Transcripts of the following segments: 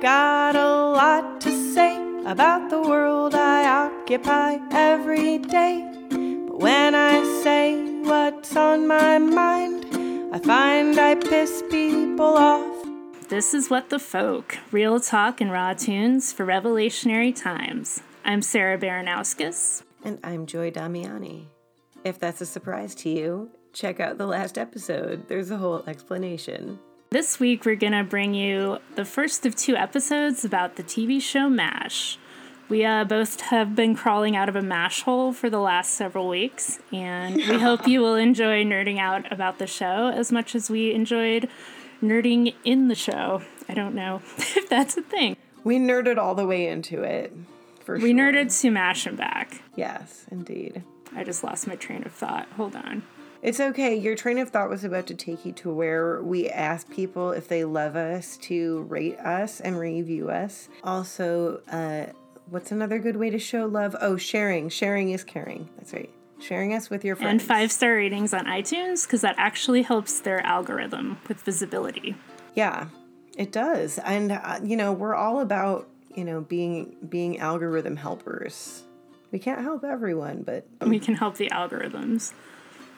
got a lot to say about the world I occupy every day. But when I say what's on my mind, I find I piss people off. This is What the Folk, real talk and raw tunes for revolutionary times. I'm Sarah Baranowskis. And I'm Joy Damiani. If that's a surprise to you, check out the last episode. There's a whole explanation. This week, we're going to bring you the first of two episodes about the TV show MASH. We uh, both have been crawling out of a MASH hole for the last several weeks, and we hope you will enjoy nerding out about the show as much as we enjoyed nerding in the show. I don't know if that's a thing. We nerded all the way into it. For we sure. nerded to MASH and back. Yes, indeed. I just lost my train of thought. Hold on. It's okay. Your train of thought was about to take you to where we ask people if they love us to rate us and review us. Also, uh, what's another good way to show love? Oh, sharing. Sharing is caring. That's right. Sharing us with your friends. And five star ratings on iTunes because that actually helps their algorithm with visibility. Yeah, it does. And uh, you know, we're all about you know being being algorithm helpers. We can't help everyone, but we can help the algorithms.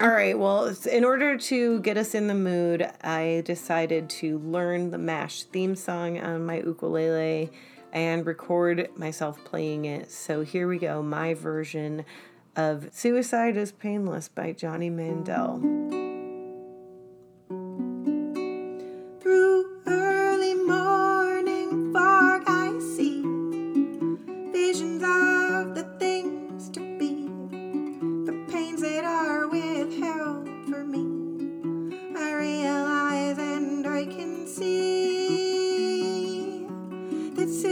All right. Well, in order to get us in the mood, I decided to learn the MASH theme song on my ukulele and record myself playing it. So here we go my version of Suicide is Painless by Johnny Mandel. That suicide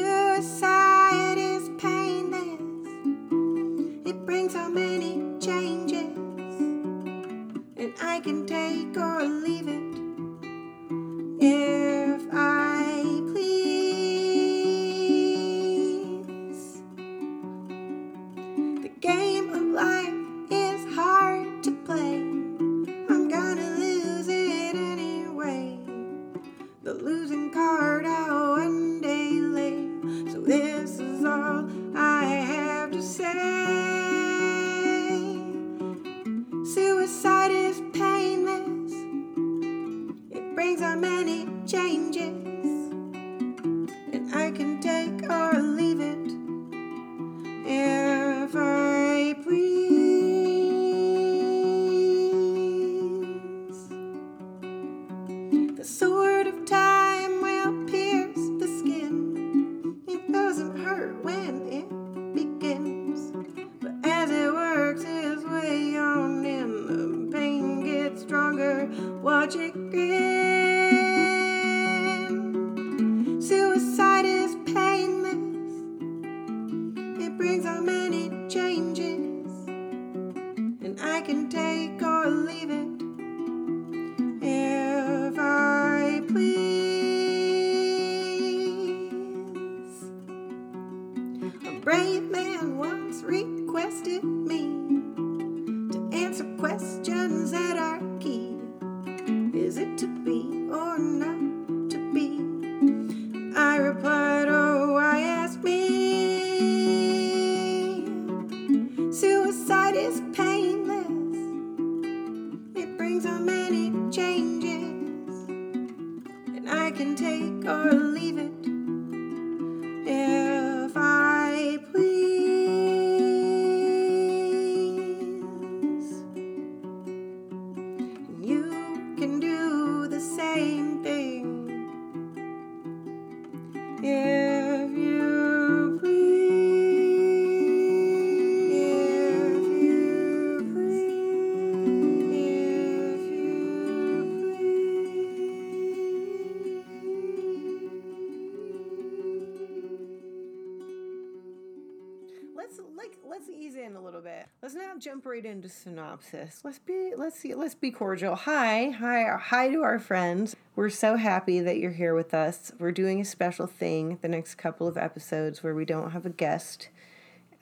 jump right into synopsis. Let's be let's see let's be cordial. Hi, hi, hi to our friends. We're so happy that you're here with us. We're doing a special thing the next couple of episodes where we don't have a guest.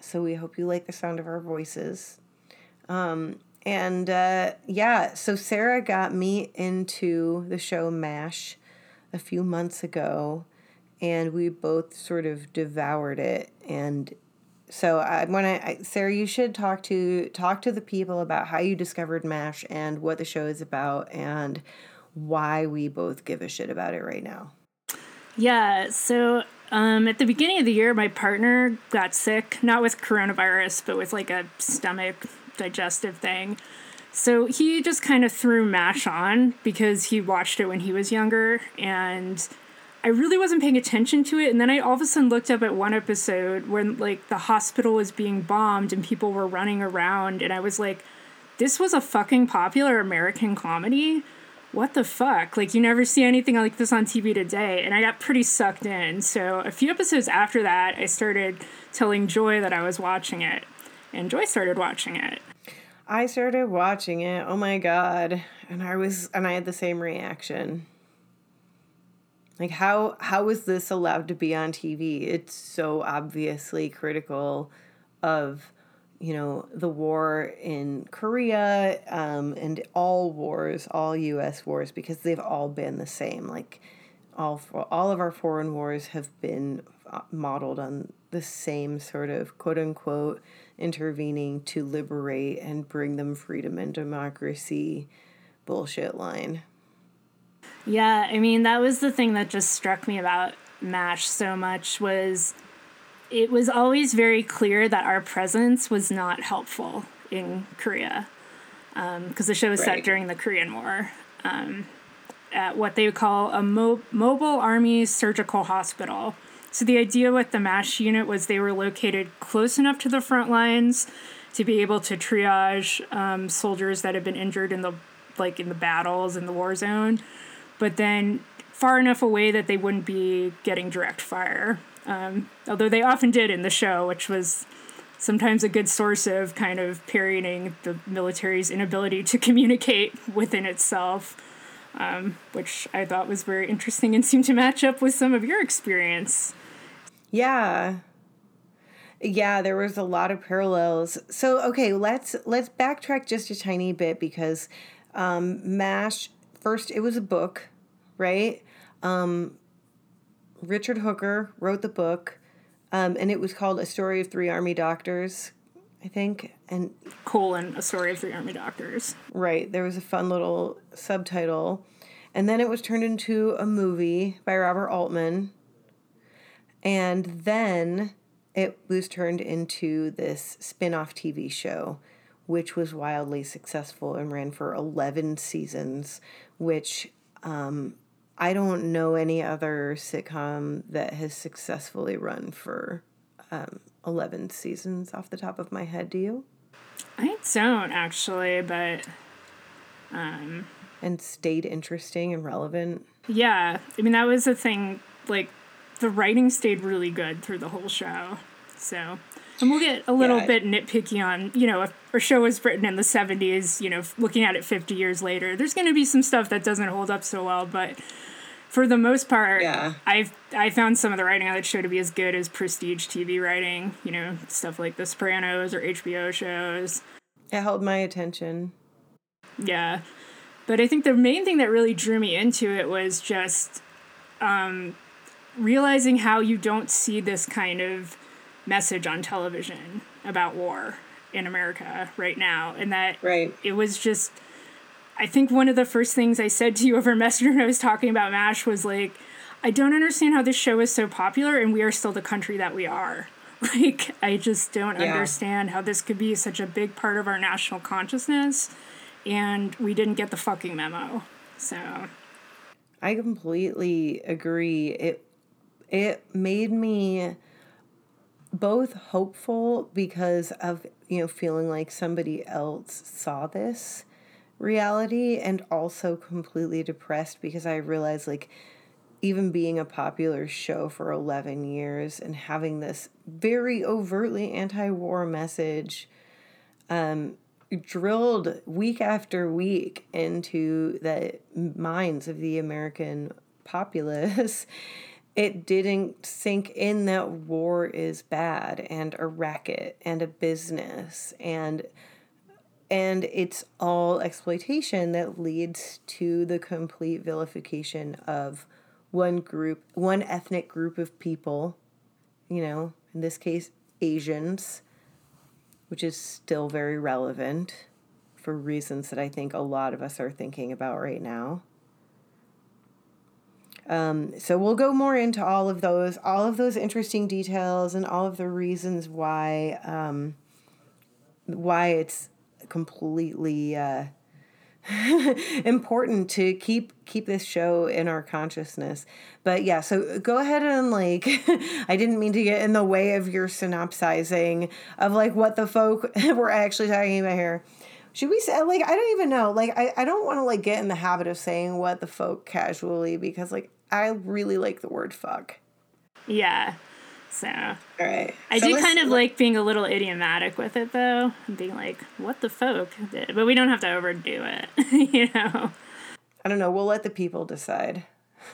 So we hope you like the sound of our voices. Um, and uh, yeah, so Sarah got me into the show MASH a few months ago. and we both sort of devoured it. And so I want to, Sarah, you should talk to talk to the people about how you discovered Mash and what the show is about and why we both give a shit about it right now. Yeah. So um, at the beginning of the year, my partner got sick, not with coronavirus, but with like a stomach digestive thing. So he just kind of threw MASH on because he watched it when he was younger. And I really wasn't paying attention to it. And then I all of a sudden looked up at one episode when like the hospital was being bombed and people were running around. And I was like, this was a fucking popular American comedy what the fuck? Like, you never see anything like this on TV today. And I got pretty sucked in. So, a few episodes after that, I started telling Joy that I was watching it. And Joy started watching it. I started watching it. Oh my God. And I was, and I had the same reaction. Like, how, how is this allowed to be on TV? It's so obviously critical of you know, the war in Korea um, and all wars, all U.S. wars, because they've all been the same. Like all all of our foreign wars have been uh, modeled on the same sort of quote unquote intervening to liberate and bring them freedom and democracy bullshit line. Yeah, I mean that was the thing that just struck me about MASH so much was it was always very clear that our presence was not helpful in Korea because um, the show was right. set during the Korean War um, at what they would call a mo- mobile army surgical hospital. So the idea with the MASH unit was they were located close enough to the front lines to be able to triage um, soldiers that had been injured in the like in the battles in the war zone, but then far enough away that they wouldn't be getting direct fire um, although they often did in the show, which was sometimes a good source of kind of parodying the military's inability to communicate within itself, um, which I thought was very interesting and seemed to match up with some of your experience. Yeah. Yeah, there was a lot of parallels. So okay, let's let's backtrack just a tiny bit because um, Mash first it was a book, right? Um, Richard Hooker wrote the book, um, and it was called A Story of Three Army Doctors, I think. And colon A Story of Three Army Doctors. Right. There was a fun little subtitle. And then it was turned into a movie by Robert Altman. And then it was turned into this spin off TV show, which was wildly successful and ran for 11 seasons, which um, I don't know any other sitcom that has successfully run for um, 11 seasons off the top of my head. Do you? I don't actually, but. Um, and stayed interesting and relevant. Yeah. I mean, that was the thing. Like, the writing stayed really good through the whole show. So. And we'll get a little yeah. bit nitpicky on, you know, if a show was written in the 70s, you know, looking at it 50 years later, there's going to be some stuff that doesn't hold up so well, but for the most part, yeah. I've I found some of the writing on that show to be as good as prestige TV writing. You know, stuff like The Sopranos or HBO shows. It held my attention. Yeah, but I think the main thing that really drew me into it was just um, realizing how you don't see this kind of message on television about war in America right now, and that right. it was just I think one of the first things I said to you over Messenger when I was talking about MASH was like, I don't understand how this show is so popular and we are still the country that we are. Like, I just don't yeah. understand how this could be such a big part of our national consciousness and we didn't get the fucking memo. So. I completely agree. It it made me both hopeful because of you know feeling like somebody else saw this reality and also completely depressed because I realized like even being a popular show for 11 years and having this very overtly anti-war message um, drilled week after week into the minds of the American populace, it didn't sink in that war is bad and a racket and a business and and it's all exploitation that leads to the complete vilification of one group, one ethnic group of people, you know, in this case, Asians, which is still very relevant for reasons that I think a lot of us are thinking about right now. Um, so we'll go more into all of those, all of those interesting details, and all of the reasons why um, why it's completely uh, important to keep keep this show in our consciousness. But yeah, so go ahead and like I didn't mean to get in the way of your synopsizing of like what the folk were actually talking about here. Should we say like I don't even know. Like I, I don't want to like get in the habit of saying what the folk casually because like I really like the word fuck. Yeah. So, all right. I so do kind of like being a little idiomatic with it, though, and being like, "What the folk?" But we don't have to overdo it, you know. I don't know. We'll let the people decide.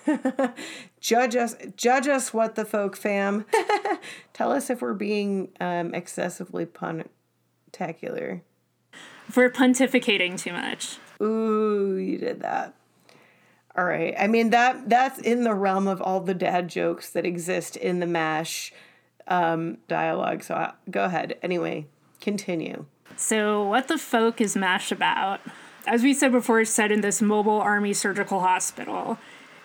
judge us. Judge us. What the folk fam. Tell us if we're being um, excessively puntacular. If we're pontificating too much. Ooh, you did that. All right. I mean that that's in the realm of all the dad jokes that exist in the mash um, dialogue. So I, go ahead. Anyway, continue. So what the folk is mash about? As we said before, it's set in this mobile army surgical hospital.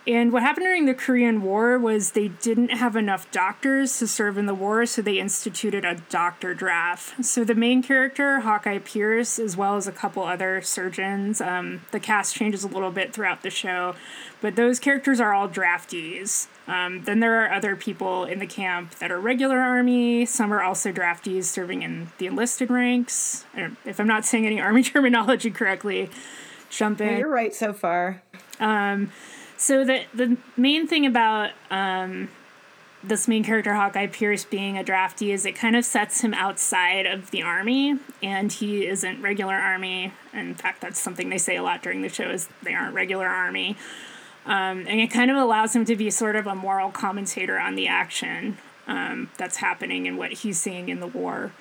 And what happened during the Korean War was they didn't have enough doctors to serve in the war, so they instituted a doctor draft. So the main character, Hawkeye Pierce, as well as a couple other surgeons, um, the cast changes a little bit throughout the show, but those characters are all draftees. Um, then there are other people in the camp that are regular army. Some are also draftees serving in the enlisted ranks. If I'm not saying any army terminology correctly, jump in. you're right so far. Um, so the the main thing about um, this main character Hawkeye Pierce being a draftee is it kind of sets him outside of the army, and he isn't regular army. In fact, that's something they say a lot during the show is they aren't regular army. Um, and it kind of allows him to be sort of a moral commentator on the action um, that's happening and what he's seeing in the war.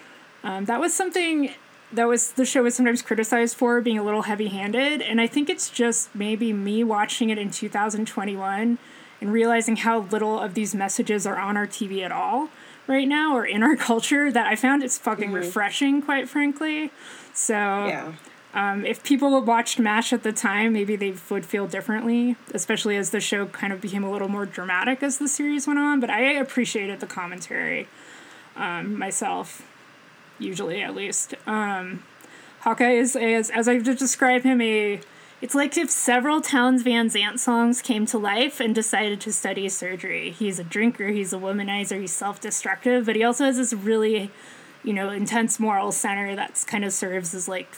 Um, that was something that was the show was sometimes criticized for being a little heavy-handed and i think it's just maybe me watching it in 2021 and realizing how little of these messages are on our tv at all right now or in our culture that i found it's fucking mm-hmm. refreshing quite frankly so yeah um, if people watched MASH at the time, maybe they would feel differently, especially as the show kind of became a little more dramatic as the series went on. But I appreciated the commentary um, myself usually at least. Um, Hawkeye is, as, as I've described him, a it's like if several Townes Van Zandt songs came to life and decided to study surgery. He's a drinker, he's a womanizer, he's self destructive, but he also has this really, you know, intense moral center that's kind of serves as like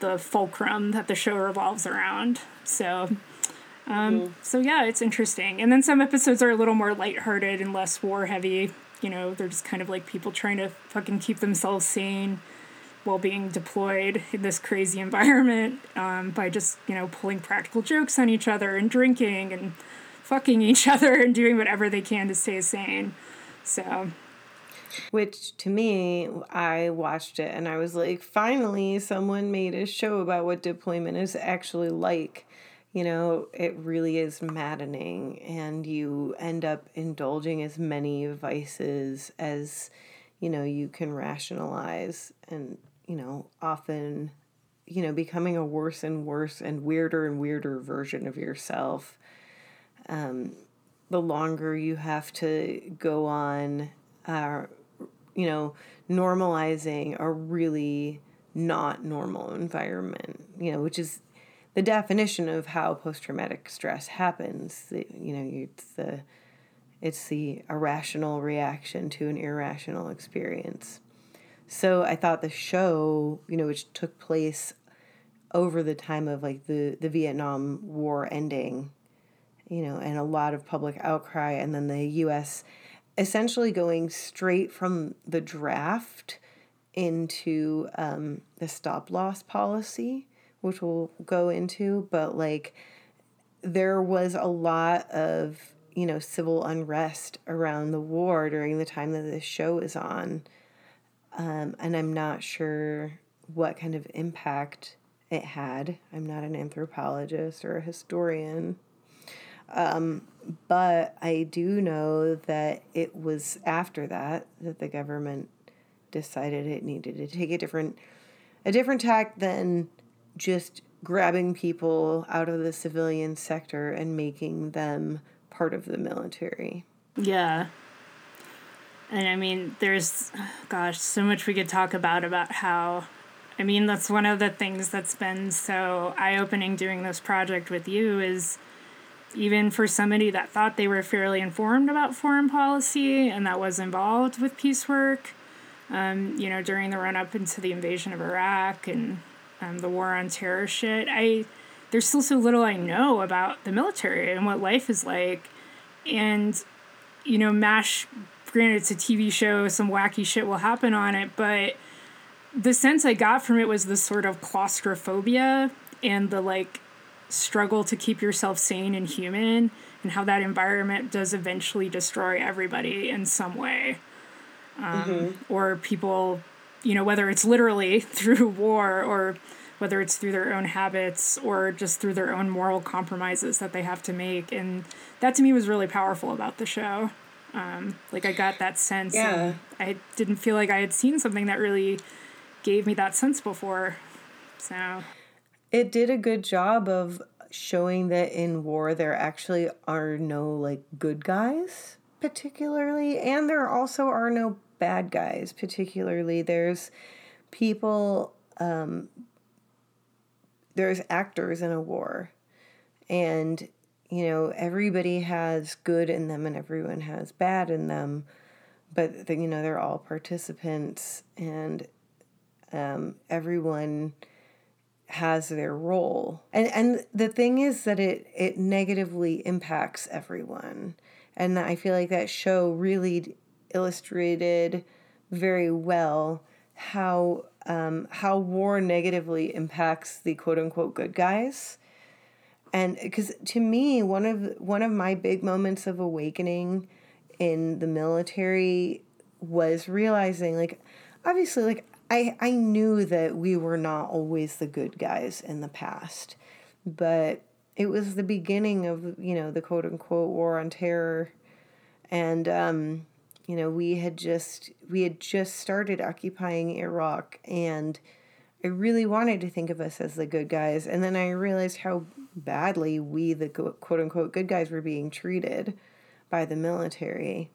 the fulcrum that the show revolves around. So, um, mm-hmm. so yeah, it's interesting. And then some episodes are a little more lighthearted and less war heavy you know, they're just kind of like people trying to fucking keep themselves sane while being deployed in this crazy environment um, by just, you know, pulling practical jokes on each other and drinking and fucking each other and doing whatever they can to stay sane. So. Which to me, I watched it and I was like, finally, someone made a show about what deployment is actually like you know, it really is maddening, and you end up indulging as many vices as you know you can rationalize, and you know, often, you know, becoming a worse and worse and weirder and weirder version of yourself. Um, the longer you have to go on, uh, you know, normalizing a really not normal environment, you know, which is the definition of how post traumatic stress happens. You know, it's the it's the irrational reaction to an irrational experience. So I thought the show, you know, which took place over the time of like the the Vietnam War ending, you know, and a lot of public outcry, and then the U.S. essentially going straight from the draft into um, the stop loss policy which we'll go into, but like there was a lot of, you know, civil unrest around the war during the time that this show is on. Um, and I'm not sure what kind of impact it had. I'm not an anthropologist or a historian. Um, but I do know that it was after that that the government decided it needed to take a different a different tack than just grabbing people out of the civilian sector and making them part of the military. Yeah. And I mean, there's, gosh, so much we could talk about about how, I mean, that's one of the things that's been so eye opening doing this project with you is even for somebody that thought they were fairly informed about foreign policy and that was involved with peace work, um, you know, during the run up into the invasion of Iraq and um, the war on terror shit, I there's still so little I know about the military and what life is like. And, you know, MASH, granted, it's a TV show, some wacky shit will happen on it, but the sense I got from it was this sort of claustrophobia and the like struggle to keep yourself sane and human and how that environment does eventually destroy everybody in some way. Um, mm-hmm. Or people, you know, whether it's literally through war or whether it's through their own habits or just through their own moral compromises that they have to make. And that to me was really powerful about the show. Um, like I got that sense. Yeah. I didn't feel like I had seen something that really gave me that sense before. So it did a good job of showing that in war there actually are no like good guys particularly and there also are no bad guys particularly there's people um, there's actors in a war and you know everybody has good in them and everyone has bad in them but you know they're all participants and um, everyone has their role. And and the thing is that it it negatively impacts everyone. And I feel like that show really illustrated very well how um, how war negatively impacts the quote unquote good guys. And because to me, one of one of my big moments of awakening in the military was realizing, like, obviously, like I, I knew that we were not always the good guys in the past, but it was the beginning of, you know, the quote unquote war on terror. And, um, you know, we had just, we had just started occupying Iraq and I really wanted to think of us as the good guys. And then I realized how badly we, the quote unquote good guys, were being treated by the military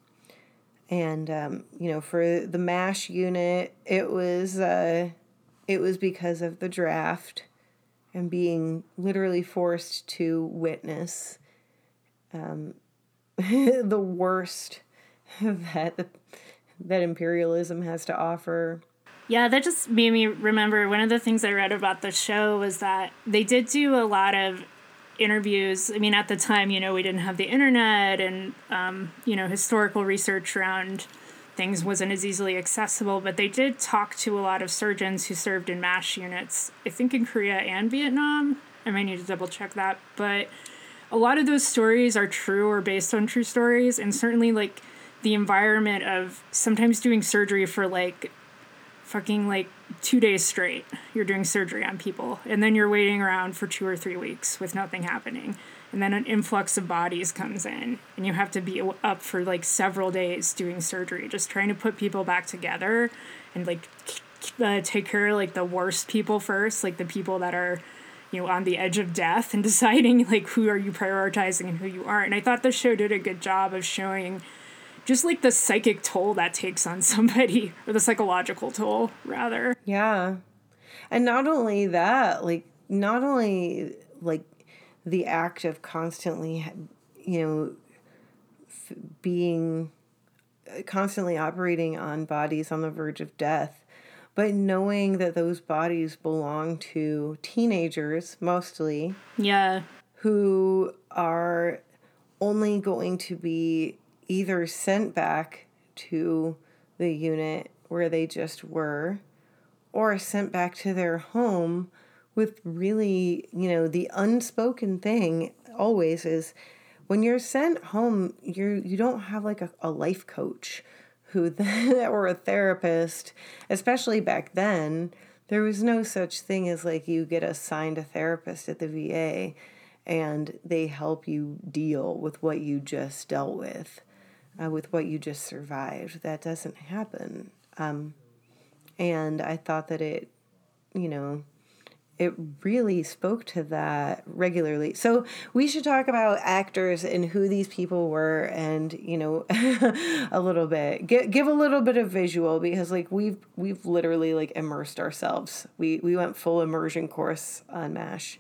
and um, you know for the mash unit it was uh, it was because of the draft and being literally forced to witness um, the worst that that imperialism has to offer yeah that just made me remember one of the things i read about the show was that they did do a lot of interviews. I mean, at the time, you know, we didn't have the internet and, um, you know, historical research around things wasn't as easily accessible, but they did talk to a lot of surgeons who served in MASH units, I think in Korea and Vietnam. I might need to double check that. But a lot of those stories are true or based on true stories. And certainly, like, the environment of sometimes doing surgery for like fucking like two days straight. You're doing surgery on people and then you're waiting around for two or three weeks with nothing happening. And then an influx of bodies comes in and you have to be up for like several days doing surgery just trying to put people back together and like uh, take care of like the worst people first like the people that are you know on the edge of death and deciding like who are you prioritizing and who you aren't. And i thought the show did a good job of showing just like the psychic toll that takes on somebody or the psychological toll rather. Yeah. And not only that like not only like the act of constantly you know f- being uh, constantly operating on bodies on the verge of death but knowing that those bodies belong to teenagers mostly yeah. who are only going to be either sent back to the unit where they just were or sent back to their home with really, you know, the unspoken thing always is when you're sent home, you're you don't have like a, a life coach who or a therapist, especially back then, there was no such thing as like you get assigned a therapist at the VA and they help you deal with what you just dealt with, uh, with what you just survived. That doesn't happen. Um, and I thought that it, you know, it really spoke to that regularly. So we should talk about actors and who these people were, and you know, a little bit give give a little bit of visual because like we've we've literally like immersed ourselves. We we went full immersion course on Mash.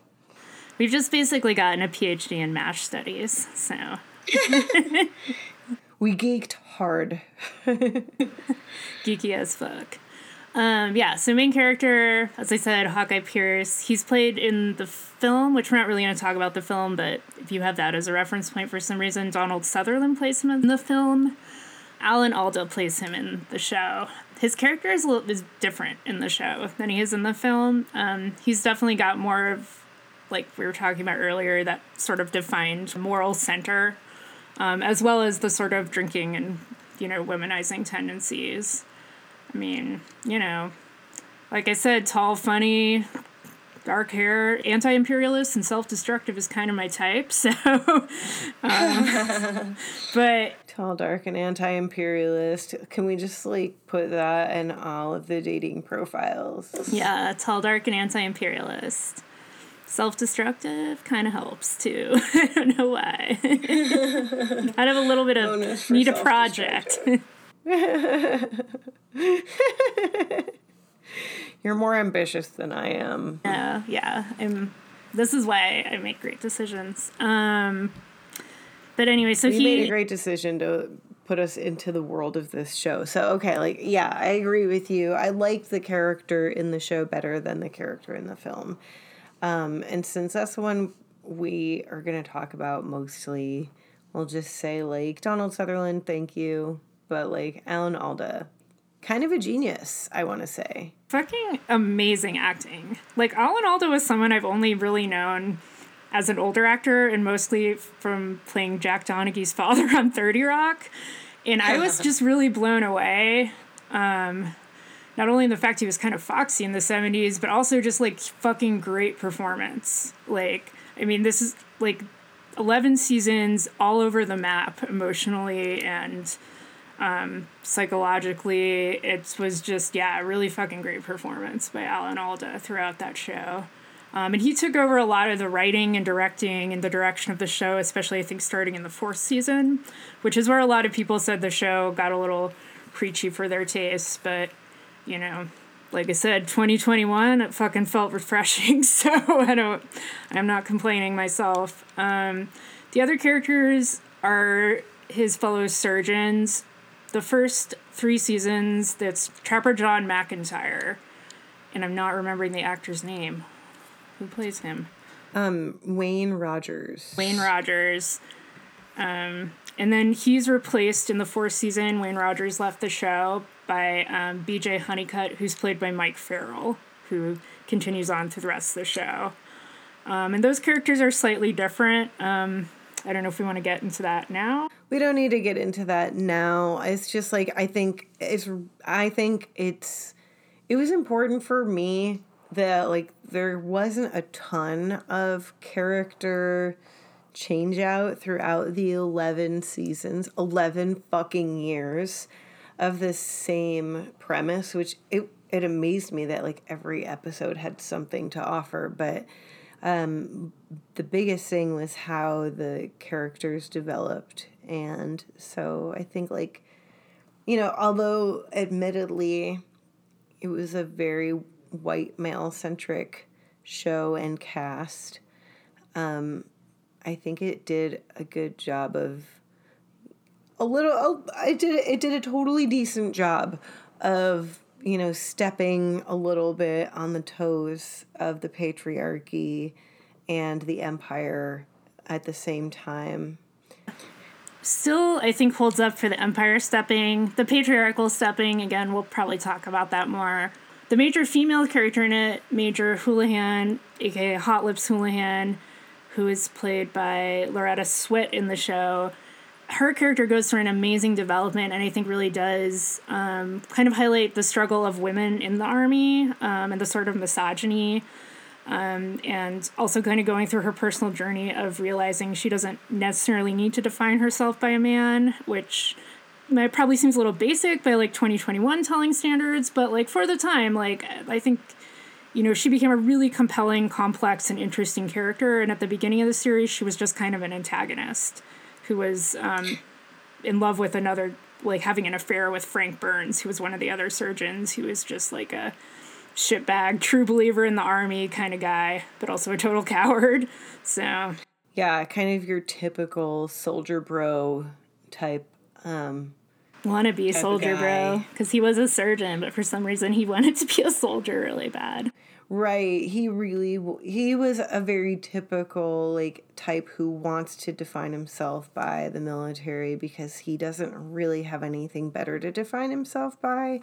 We've just basically gotten a PhD in MASH studies, so. we geeked hard. Geeky as fuck. Um, yeah, so main character, as I said, Hawkeye Pierce. He's played in the film, which we're not really going to talk about the film, but if you have that as a reference point for some reason, Donald Sutherland plays him in the film. Alan Alda plays him in the show. His character is, a little, is different in the show than he is in the film. Um, he's definitely got more of, like we were talking about earlier, that sort of defined moral center, um, as well as the sort of drinking and, you know, womanizing tendencies. I mean, you know, like I said, tall, funny, dark hair, anti imperialist, and self destructive is kind of my type. So, um, but. Tall, dark, and anti imperialist. Can we just like put that in all of the dating profiles? Yeah, tall, dark, and anti imperialist. Self destructive kind of helps too. I don't know why. I have a little bit of need a project. You're more ambitious than I am. Yeah, yeah. I'm. This is why I make great decisions. Um, but anyway, so you he made a great decision to put us into the world of this show. So okay, like yeah, I agree with you. I like the character in the show better than the character in the film. Um, and since that's the one we are going to talk about mostly, we'll just say like Donald Sutherland, thank you but like Alan Alda, kind of a genius, I want to say. Fucking amazing acting. Like Alan Alda was someone I've only really known as an older actor and mostly from playing Jack Donaghy's father on 30 Rock. And I was just really blown away. Um, not only in the fact he was kind of foxy in the 70s, but also just like fucking great performance. Like, I mean, this is like 11 seasons all over the map emotionally and um, psychologically, it was just, yeah, a really fucking great performance by Alan Alda throughout that show. Um, and he took over a lot of the writing and directing and the direction of the show, especially I think starting in the fourth season, which is where a lot of people said the show got a little preachy for their taste. But, you know, like I said, 2021, it fucking felt refreshing. So I don't, I'm not complaining myself. Um, the other characters are his fellow surgeons the first three seasons, that's Trapper John McIntyre, and I'm not remembering the actor's name. Who plays him? Um, Wayne Rogers. Wayne Rogers. Um, and then he's replaced in the fourth season. Wayne Rogers left the show by um, B.J. Honeycutt, who's played by Mike Farrell, who continues on through the rest of the show. Um, and those characters are slightly different. Um, I don't know if we want to get into that now. We don't need to get into that now. It's just like I think it's I think it's it was important for me that like there wasn't a ton of character change out throughout the 11 seasons, 11 fucking years of the same premise, which it it amazed me that like every episode had something to offer, but um, the biggest thing was how the characters developed. And so I think, like, you know, although admittedly it was a very white male centric show and cast, um, I think it did a good job of a little. Oh, it did. It did a totally decent job of you know, stepping a little bit on the toes of the patriarchy and the empire at the same time. Still, I think holds up for the empire stepping. The patriarchal stepping, again, we'll probably talk about that more. The major female character in it, Major Houlihan, aka Hot Lips Houlihan, who is played by Loretta Swit in the show, her character goes through an amazing development and I think really does um, kind of highlight the struggle of women in the army um, and the sort of misogyny Um, and also kind of going through her personal journey of realizing she doesn't necessarily need to define herself by a man, which probably seems a little basic by like 2021 telling standards, but like for the time, like I think you know, she became a really compelling, complex, and interesting character. And at the beginning of the series, she was just kind of an antagonist who was um, in love with another, like having an affair with Frank Burns, who was one of the other surgeons, who was just like a shitbag, true believer in the army kind of guy, but also a total coward. So, yeah, kind of your typical soldier bro type. Um, wannabe soldier bro because he was a surgeon but for some reason he wanted to be a soldier really bad Right. He really he was a very typical like type who wants to define himself by the military because he doesn't really have anything better to define himself by.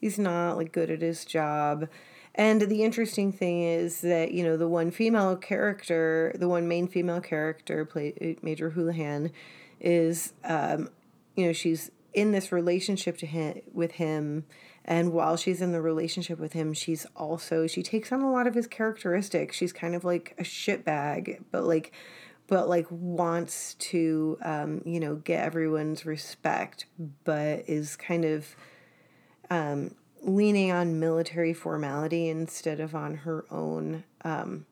He's not like good at his job. And the interesting thing is that, you know, the one female character, the one main female character, played Major Houlihan, is um, you know, she's in this relationship to him with him and while she's in the relationship with him she's also she takes on a lot of his characteristics. She's kind of like a shitbag but like but like wants to um, you know get everyone's respect but is kind of um, leaning on military formality instead of on her own um,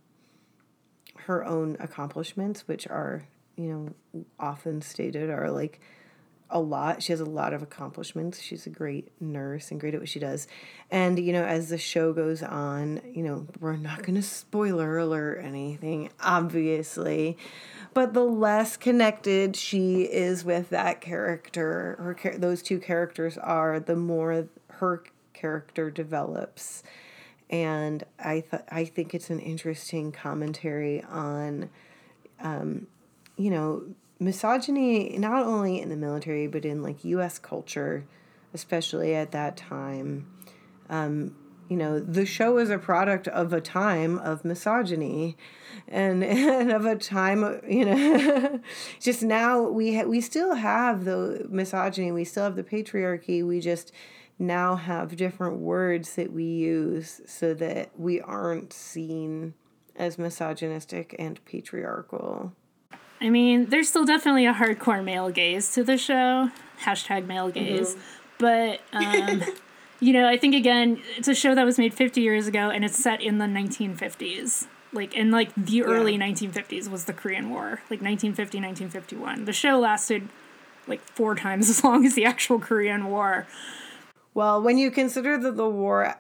her own accomplishments which are you know often stated are like a lot. She has a lot of accomplishments. She's a great nurse and great at what she does. And, you know, as the show goes on, you know, we're not going to spoiler alert anything, obviously. But the less connected she is with that character, or those two characters are, the more her character develops. And I th- I think it's an interesting commentary on, um, you know, misogyny not only in the military but in like U.S. culture, especially at that time. Um, you know, the show is a product of a time of misogyny, and and of a time, you know, just now we ha- we still have the misogyny, we still have the patriarchy. We just now have different words that we use so that we aren't seen as misogynistic and patriarchal. I mean, there's still definitely a hardcore male gaze to the show. Hashtag male gaze. Mm-hmm. But, um, you know, I think, again, it's a show that was made 50 years ago and it's set in the 1950s. Like, in like the early yeah. 1950s was the Korean War, like 1950, 1951. The show lasted like four times as long as the actual Korean War. Well, when you consider that the war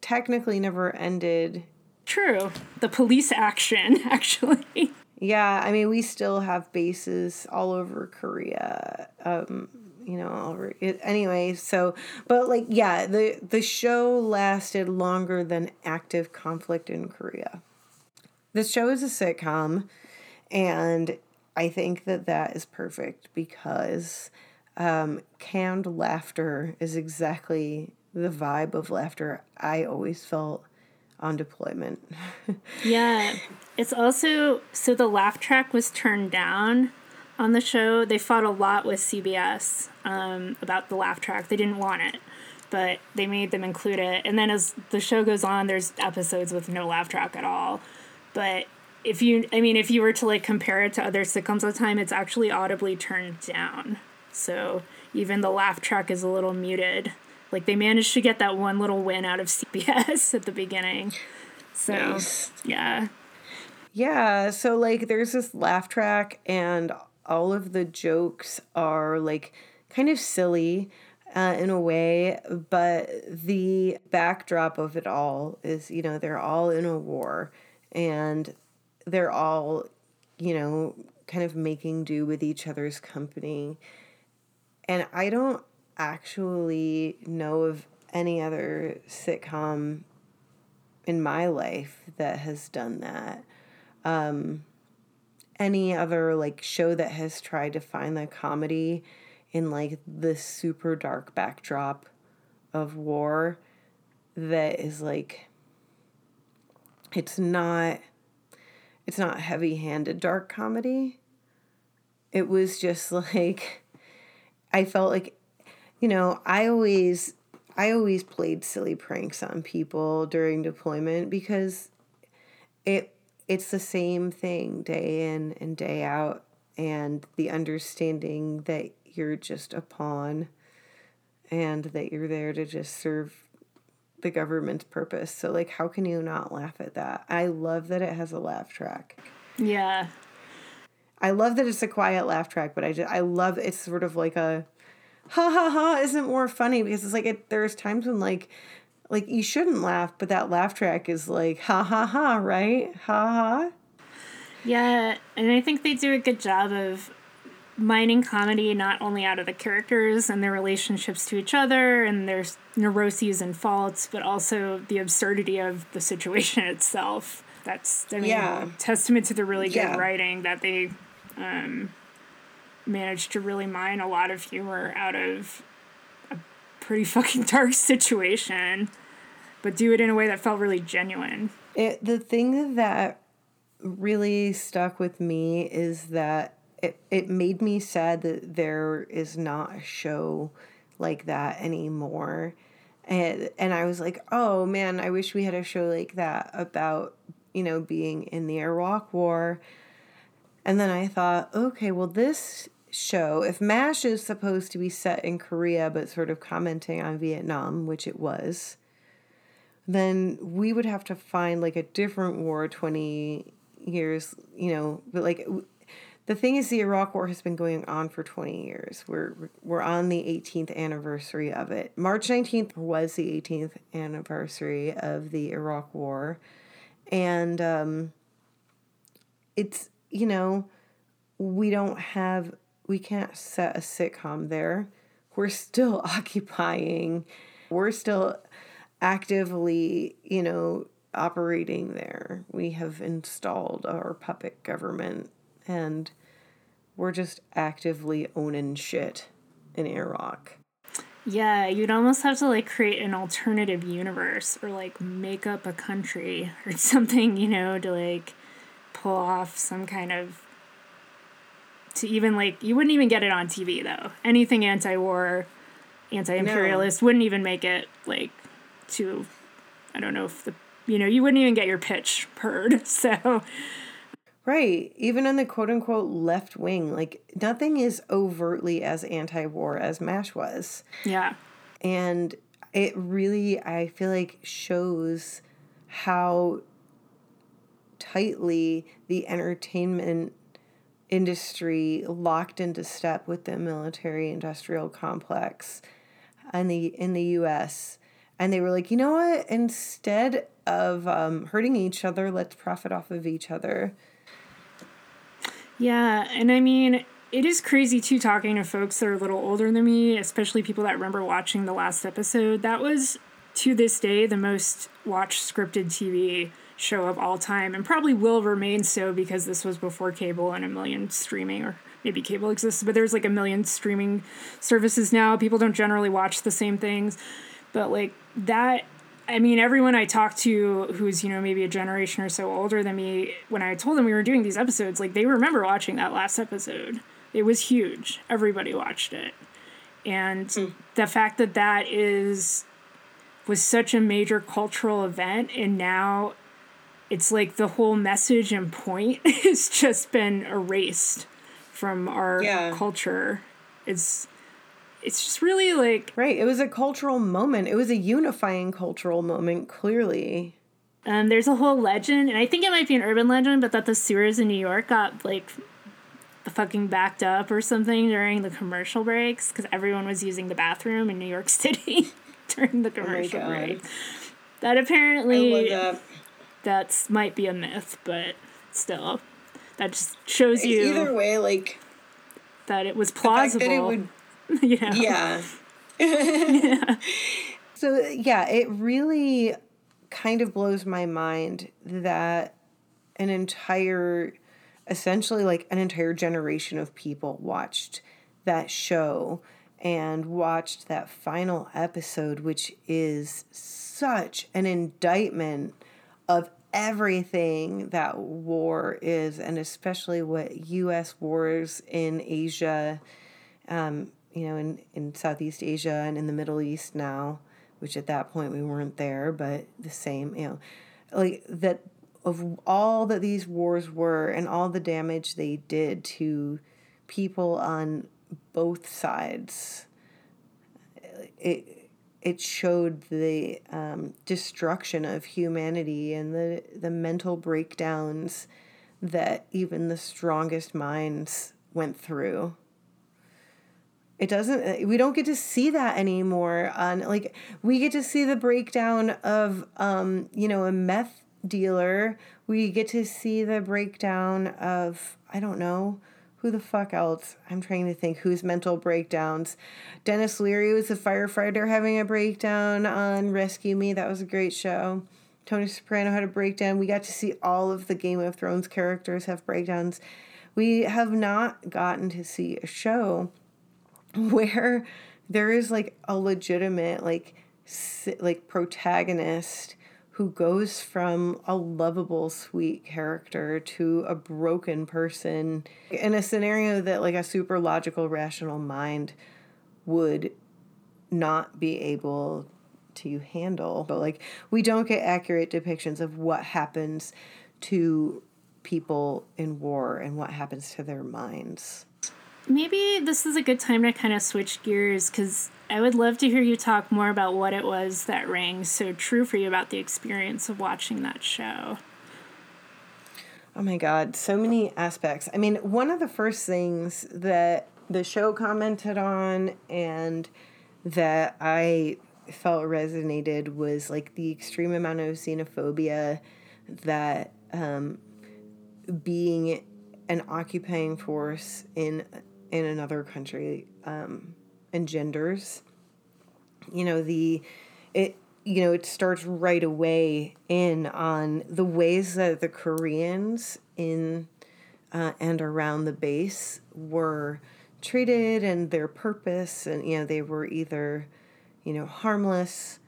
technically never ended. True. The police action, actually. Yeah, I mean, we still have bases all over Korea. Um, you know, all over it, anyway. So, but like, yeah, the the show lasted longer than active conflict in Korea. This show is a sitcom, and I think that that is perfect because um, canned laughter is exactly the vibe of laughter I always felt on deployment. yeah. It's also so the laugh track was turned down on the show. They fought a lot with CBS um, about the laugh track. They didn't want it, but they made them include it. And then as the show goes on, there's episodes with no laugh track at all. But if you, I mean, if you were to like compare it to other sitcoms of the time, it's actually audibly turned down. So even the laugh track is a little muted. Like they managed to get that one little win out of CBS at the beginning. So nice. yeah. Yeah, so like there's this laugh track and all of the jokes are like kind of silly uh, in a way, but the backdrop of it all is, you know, they're all in a war and they're all, you know, kind of making do with each other's company. And I don't actually know of any other sitcom in my life that has done that. Um, any other like show that has tried to find the comedy in like the super dark backdrop of war that is like it's not it's not heavy-handed dark comedy it was just like i felt like you know, I always I always played silly pranks on people during deployment because it it's the same thing day in and day out and the understanding that you're just a pawn and that you're there to just serve the government's purpose. So like how can you not laugh at that? I love that it has a laugh track. Yeah. I love that it's a quiet laugh track, but I just I love it's sort of like a ha ha ha isn't more funny because it's like it, there's times when like like you shouldn't laugh, but that laugh track is like ha ha ha, right? Ha ha. Yeah, and I think they do a good job of mining comedy not only out of the characters and their relationships to each other and their neuroses and faults, but also the absurdity of the situation itself. That's I mean, Yeah. testament to the really good Yeah. writing that they um, managed to really mine a lot of humor out of a pretty fucking dark situation, but do it in a way that felt really genuine. It the thing that really stuck with me is that it it made me sad that there is not a show like that anymore. And and I was like, "Oh man, I wish we had a show like that about, you know, being in the Iraq war." And then I thought, "Okay, well this show, if MASH is supposed to be set in Korea but sort of commenting on Vietnam, which it was, then we would have to find like a different war 20 years, you know, but like the thing is the Iraq war has been going on for 20 years. We're we're on the 18th anniversary of it. March 19th was the 18th anniversary of the Iraq war. And um it's, you know, we don't have we can't set a sitcom there. We're still occupying. We're still actively, you know, operating there. We have installed our puppet government and we're just actively owning shit in Iraq. Yeah, you'd almost have to like create an alternative universe or like make up a country or something, you know, to like pull off some kind of to even like you wouldn't even get it on TV though. Anything anti-war, anti-imperialist wouldn't even make it like to I don't know if the you know, you wouldn't even get your pitch heard. So, Right. Even on the quote unquote left wing, like nothing is overtly as anti war as MASH was. yeah. And it really, I feel like, shows how tightly the entertainment industry locked into step with the military industrial complex in the in the US and they were like you know what? Instead of um, hurting each other let's profit off of each other. Yeah, and I mean, it is crazy too talking to folks that are a little older than me, especially people that remember watching the last episode. That was to this day the most watched scripted TV show of all time and probably will remain so because this was before cable and a million streaming or maybe cable exists, but there's like a million streaming services now. People don't generally watch the same things. But like that I mean, everyone I talked to who's, you know, maybe a generation or so older than me, when I told them we were doing these episodes, like they remember watching that last episode. It was huge. Everybody watched it. And hmm. the fact that that is was such a major cultural event and now it's like the whole message and point has just been erased from our Yeah. culture. It's it's just really like right it was a cultural moment it was a unifying cultural moment clearly Um, there's a whole legend, and I think it might be an urban legend, but that the sewers in New York got like fucking backed up or something during the commercial breaks because everyone was using the bathroom in New York City during the commercial God. break. That apparently that's might be a myth, but still, that just shows you either way like that it was the fact plausible. that it would you know? yeah so yeah it really kind of blows my mind that an entire essentially like an entire generation of people watched that show and watched that final episode which is such an indictment of everything that war is and especially what US wars in Asia um, you know, in, in Southeast Asia and in the Middle East now, which at that point we weren't there, but the same, you know, like that of all that these wars were and all the damage they did to people on both sides. It it showed the um, destruction of humanity and the the mental breakdowns that even the strongest minds went through. It doesn't we don't get to see that anymore on like we get to see the breakdown of um you know a meth dealer. We get to see the breakdown of i don't know who the fuck else? I'm trying to think whose mental breakdowns. Dennis leary was a firefighter having a breakdown on rescue me. That was a great show. Tony soprano had a breakdown. We got to see all of the game of thrones characters have breakdowns. We have not gotten to see a show where there is like a legitimate like like protagonist who goes from a lovable sweet character to a broken person in a scenario that like a super logical rational mind would not be able to handle. But like we don't get accurate depictions of what happens to people in war and what happens to their minds. Maybe this is a good time to kind of switch gears because I would love to hear you talk more about what it was that rang so true for you about the experience of watching that show. Oh my God, so many aspects. I mean, one of the first things that the show commented on and that I felt resonated was like the extreme amount of xenophobia that um, being an occupying force in in another country um, engenders. You know, the it you know, it starts right away in on the ways that the Koreans in uh, and around the base were treated and their purpose and you know they were either you know harmless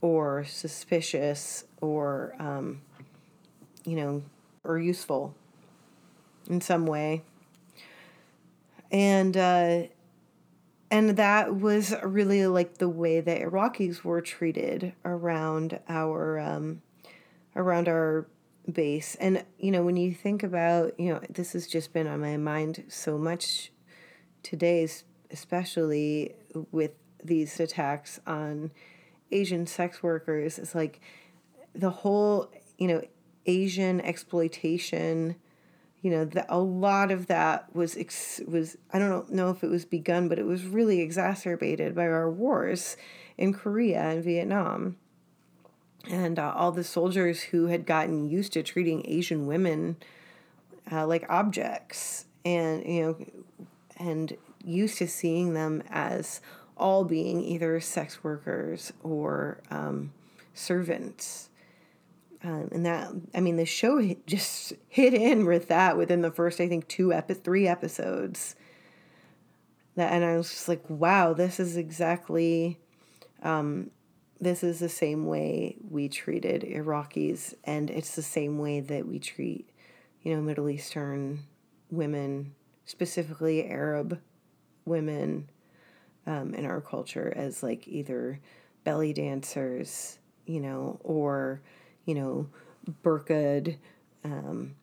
or suspicious or um, you know or useful in some way and uh, and that was really like the way that Iraqis were treated around our um, around our base. And you know, when you think about, you know, this has just been on my mind so much today, especially with these attacks on Asian sex workers. It's like the whole, you know, Asian exploitation you know that a lot of that was ex- was I don't know if it was begun, but it was really exacerbated by our wars in Korea and Vietnam, and uh, all the soldiers who had gotten used to treating Asian women uh, like objects, and you know, and used to seeing them as all being either sex workers or um, servants um, and that, I mean, the show hit, just hit in with that within the first, I think, two epi- three episodes. That, and I was just like, wow, this is exactly, um, this is the same way we treated Iraqis, and it's the same way that we treat, you know, Middle Eastern women, specifically Arab women, um, in our culture as like either belly dancers, you know, or you know, burqa'd, um,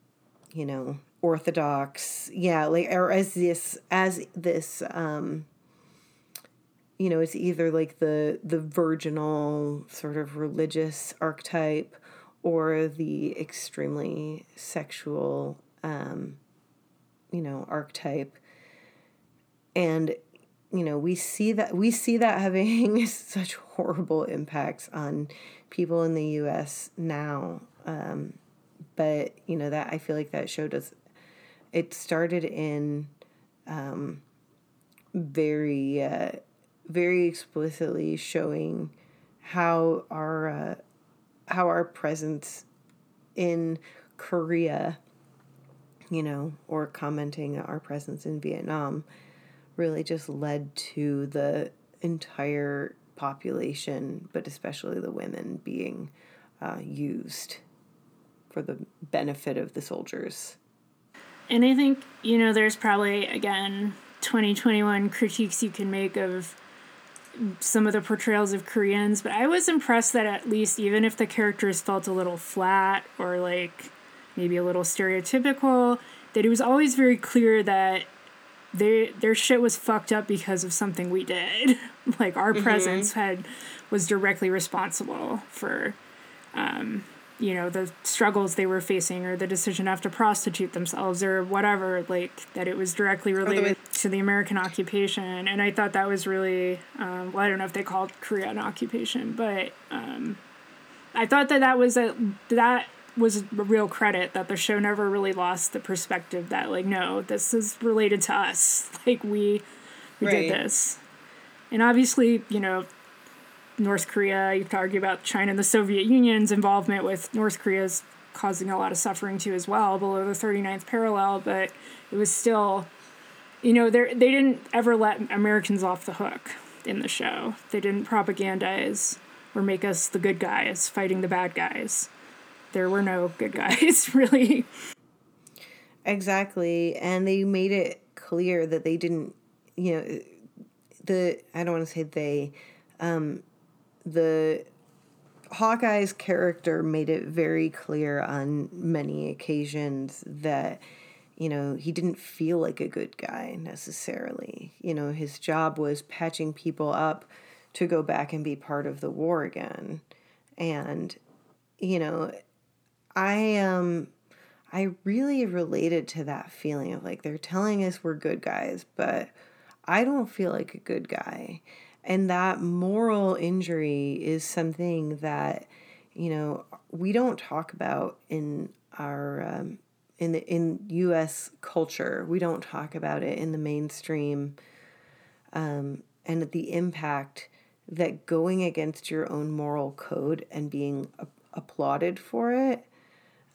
you know, orthodox, yeah, like or as this as this um you know, it's either like the the virginal sort of religious archetype or the extremely sexual um you know, archetype. And you know, we see that we see that having such horrible impacts on people in the U.S. now. Um, but you know that I feel like that show does. It started in um, very, uh, very explicitly showing how our uh, how our presence in Korea, you know, or commenting our presence in Vietnam really just led to the entire population, but especially the women, being uh, used for the benefit of the soldiers. And I think, you know, there's probably, again, 2021 critiques you can make of some of the portrayals of Koreans, but I was impressed that at least, even if the characters felt a little flat or like maybe a little stereotypical. That it was always very clear that their their shit was fucked up because of something we did. like our mm-hmm. presence had was directly responsible for um, you know the struggles they were facing or the decision to have to prostitute themselves or whatever like that it was directly related to the american occupation and i thought that was really um, well i don't know if they called korea an occupation but um, i thought that that was a that was a real credit that the show never really lost the perspective that like no this is related to us like we we right. did this and obviously you know North Korea. You could argue about China and the Soviet Union's involvement with North Korea's causing a lot of suffering too as well below the 39th parallel, but it was still, you know, they they didn't ever let Americans off the hook in the show. They didn't propagandize or make us the good guys fighting the bad guys. There were no good guys, really. Exactly, and they made it clear that they didn't, you know, the I don't want to say they, um, the Hawkeye's character made it very clear on many occasions that you know he didn't feel like a good guy necessarily. You know his job was patching people up to go back and be part of the war again. And you know i um i really related to that feeling of like they're telling us we're good guys but i don't feel like a good guy and that moral injury is something that, you know, we don't talk about in our um, in the in U.S. culture. We don't talk about it in the mainstream, um, and the impact that going against your own moral code and being a- applauded for it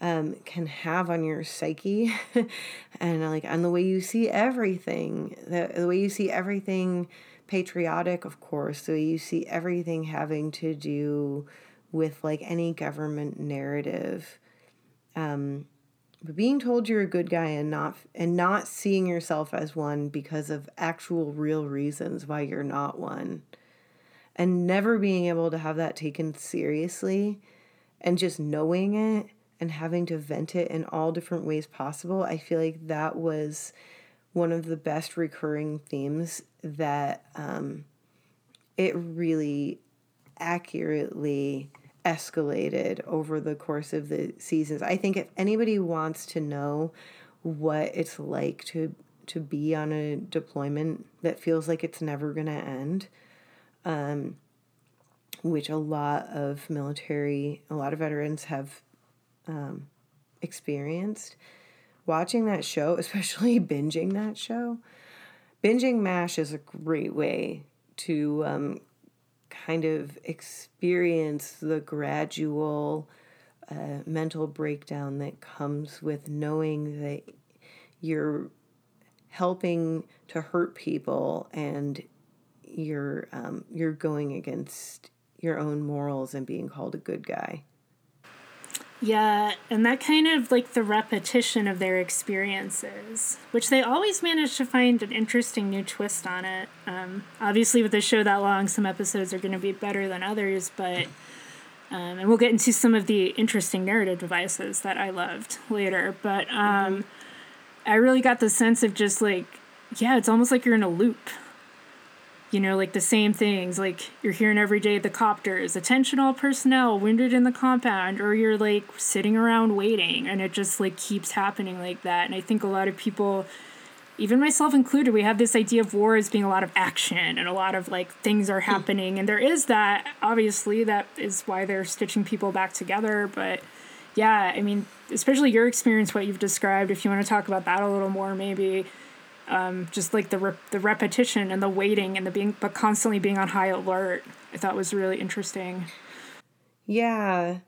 um, can have on your psyche and like on the way you see everything the, the way you see everything patriotic, of course. So you see everything having to do with like any government narrative. Um, but being told you're a good guy and not and not seeing yourself as one because of actual real reasons why you're not one and never being able to have that taken seriously and just knowing it and having to vent it in all different ways possible i feel like that was one of the best recurring themes that um, it really accurately escalated over the course of the seasons. I think if anybody wants to know what it's like to to be on a deployment that feels like it's never going to end, um, which a lot of military, a lot of veterans have um, experienced, watching that show, especially binging that show, binging MASH is a great way to um, kind of experience the gradual uh, mental breakdown that comes with knowing that you're helping to hurt people and you're um, you're going against your own morals and being called a good guy. Yeah, and that kind of like the repetition of their experiences, which they always manage to find an interesting new twist on it. Um, obviously, with the show that long, some episodes are going to be better than others, but um, and we'll get into some of the interesting narrative devices that I loved later. But um, I really got the sense of just like, yeah, it's almost like you're in a loop you know, like the same things. Like you're hearing every day the copters, attention all personnel wounded in the compound, or you're like sitting around waiting, and it just like keeps happening like that. And I think a lot of people, even myself included, we have this idea of war as being a lot of action and a lot of like things are happening, and there is that. Obviously, that is why they're stitching people back together. But yeah, I mean, especially your experience, what you've described. If you want to talk about that a little more, maybe um, just like the re- the repetition and the waiting and the being but constantly being on high alert i thought was really interesting. Yeah.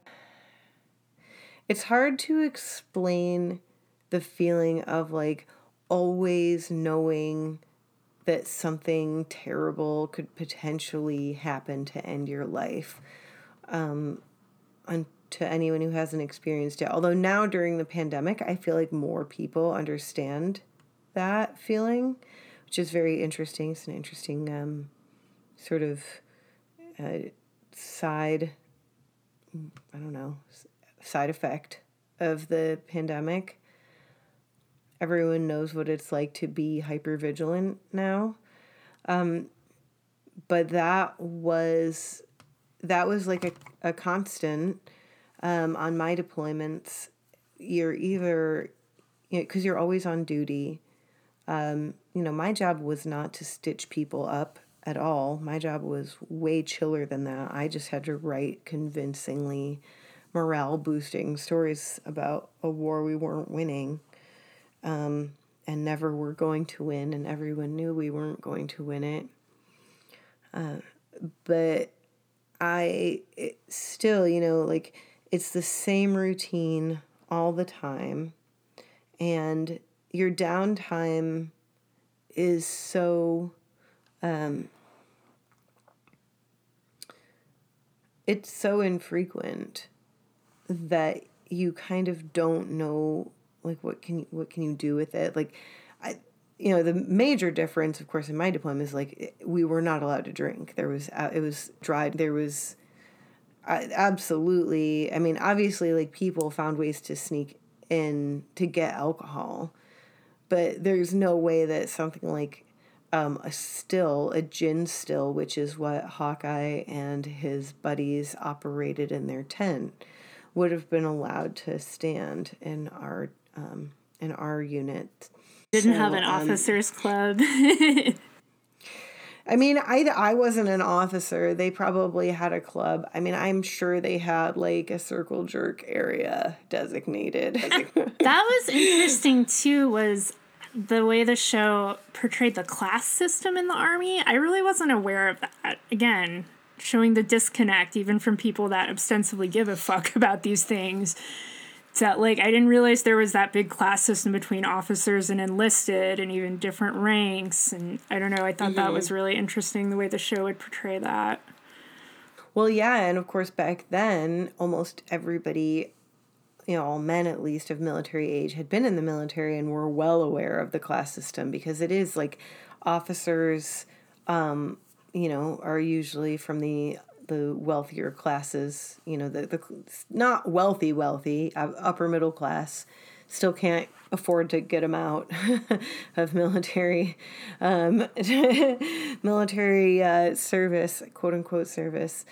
It's hard to explain the feeling of like always knowing that something terrible could potentially happen to end your life um, and to anyone who hasn't experienced it. Although now during the pandemic i feel like more people understand that feeling, which is very interesting. It's an interesting um, sort of uh, side, I don't know, side effect of the pandemic. Everyone knows what it's like to be hyper vigilant now. Um, but that was that was like a, a constant um, on my deployments. You're either you know because you're always on duty. Um, you know, my job was not to stitch people up at all. My job was way chiller than that. I just had to write convincingly morale boosting stories about a war we weren't winning um, and never were going to win, and everyone knew we weren't going to win it. Uh, but I still, you know, like it's the same routine all the time, and your downtime is so um, it's so infrequent that you kind of don't know like what can you what can you do with it. Like i you know the major difference of course in my deployment is like we were not allowed to drink. There was uh, it was dried. There was uh, absolutely i mean obviously like people found ways to sneak in to get alcohol but there's no way that something like um, a still, a gin still, which is what Hawkeye and his buddies operated in their tent, would have been allowed to stand in our um, in our unit. Didn't so, have an um, officers club. I mean, I, I wasn't an officer. They probably had a club. I mean, I'm sure they had like a circle jerk area designated. that was interesting too. Was the way the show portrayed the class system in the army, I really wasn't aware of that. Again, showing the disconnect even from people that ostensibly give a fuck about these things. That like I didn't realize there was that big class system between officers and enlisted and even different ranks and I don't know, I thought mm-hmm. that was really interesting the way the show would portray that. Well, yeah, and of course back then almost everybody you know, all men at least of military age had been in the military and were well aware of the class system because it is like officers, um, you know, are usually from the the wealthier classes, you know, the, the not wealthy, wealthy, uh, upper middle class, still can't afford to get them out of military, um, military uh, service, quote unquote service.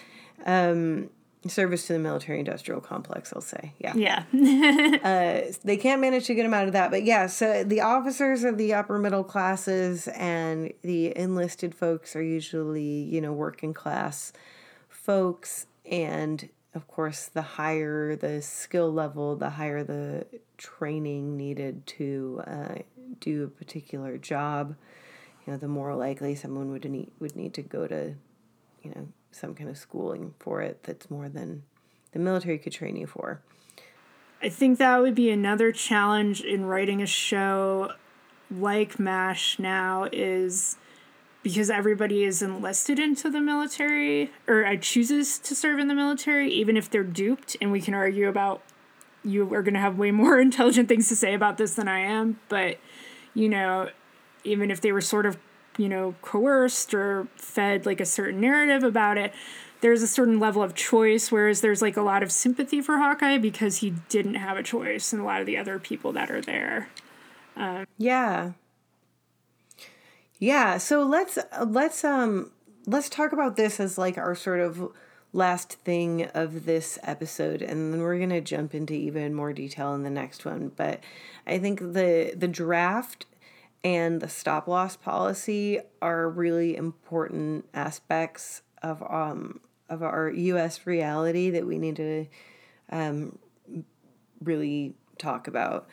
Um, service to the military industrial complex i'll say. Yeah. Yeah. Uh, they can't manage to get them out of that but yeah so the officers of the upper middle classes and the enlisted folks are usually you know working class folks. And of course the higher the skill level the higher the training needed to uh, do a particular job you know the more likely someone would need would need to go to you know some kind of schooling for it that's more than the military could train you for. I think that would be another challenge in writing a show like MASH now is because everybody is enlisted into the military or chooses to serve in the military, even if they're duped. And we can argue about you are going to have way more intelligent things to say about this than I am. But, you know, even if they were sort of you know, coerced or fed like a certain narrative about it. There's a certain level of choice, whereas there's like a lot of sympathy for Hawkeye because he didn't have a choice, and a lot of the other people that are there. Um, yeah. Yeah. So let's let's um let's talk about this as like our sort of last thing of this episode and then we're going to jump into even more detail in the next one but i think the the draft and the stop loss policy are really important aspects of um of our U.S. reality that we need to um, really talk about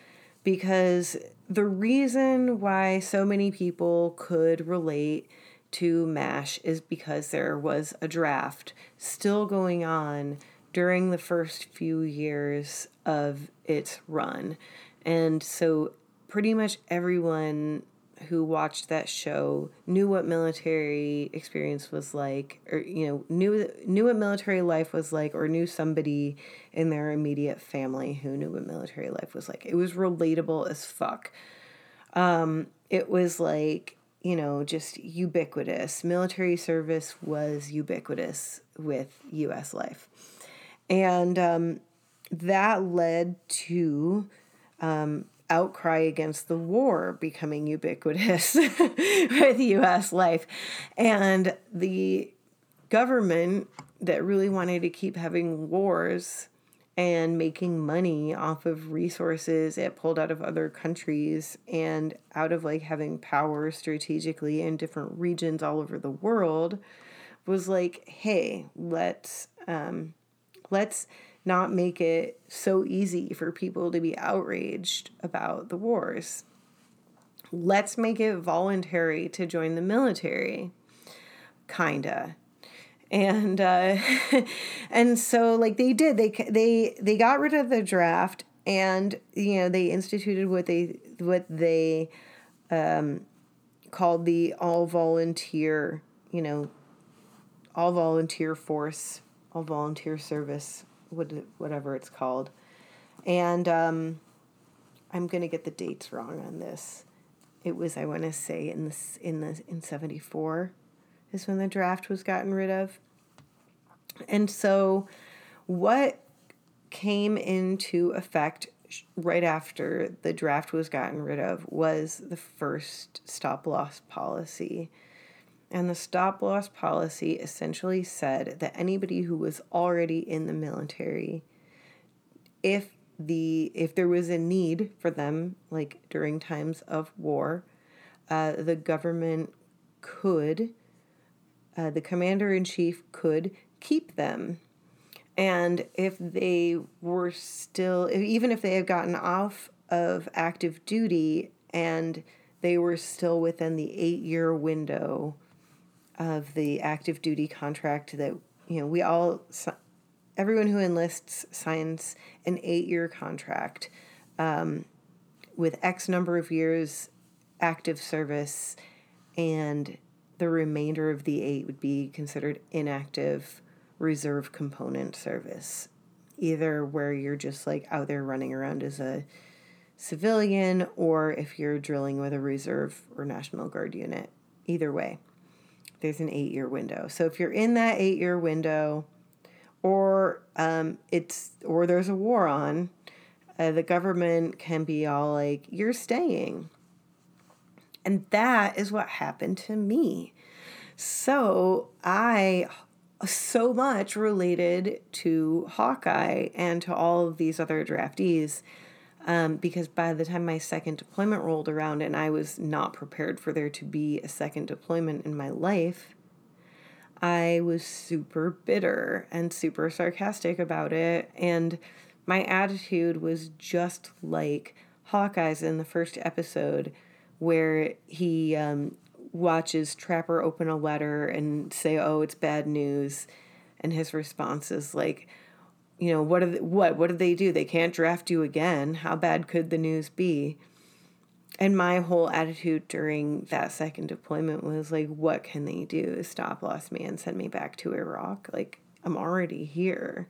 because the reason why so many people could relate to MASH is because there was a draft still going on during the first few years of its run. And so pretty much everyone who watched that show knew what military experience was like or you know knew knew what military life was like or knew somebody in their immediate family who knew what military life was like. It was relatable as fuck. Um it was like you know just ubiquitous. Military service was ubiquitous with US life. And um that led to um, outcry against the war becoming ubiquitous with US life. And the government that really wanted to keep having wars and making money off of resources it pulled out of other countries and out of like having power strategically in different regions all over the world was like hey let's um let's not make it so easy for people to be outraged about the wars. Let's make it voluntary to join the military kinda. And uh, and so like they did. They they they got rid of the draft and you know they instituted what they what they um, called the all volunteer you know all volunteer force all volunteer service whatever it's called and um, i'm going to get the dates wrong on this it was i want to say in the in the in 74 is when the draft was gotten rid of. And so, what came into effect right after the draft was gotten rid of was the first stop loss policy. And the stop loss policy essentially said that anybody who was already in the military, if the if there was a need for them, like during times of war, uh, the government could uh, the commander in chief could keep them. And if they were still, even if they had gotten off of active duty and they were still within the eight year window of the active duty contract that, you know, we all, everyone who enlists signs an eight year contract um, with X number of years active service and the remainder of the eight would be considered inactive reserve component service, either where you're just like out there running around as a civilian or if you're drilling with a reserve or National Guard unit. Either way, there's an eight year window. So if you're in that eight year window, or um, it's or there's a war on, uh, the government can be all like, "You're staying." And that is what happened to me. So I so much related to Hawkeye and to all of these other draftees. Um, because by the time my second deployment rolled around and I was not prepared for there to be a second deployment in my life, I was super bitter and super sarcastic about it. And my attitude was just like Hawkeye's in the first episode where he um, watches Trapper open a letter and say, "Oh, it's bad news," and his response is like, "You know what? They, what? What did they do? They can't draft you again. How bad could the news be?" And my whole attitude during that second deployment was like, "What can they do? Stop lossed me and send me back to Iraq? Like I'm already here."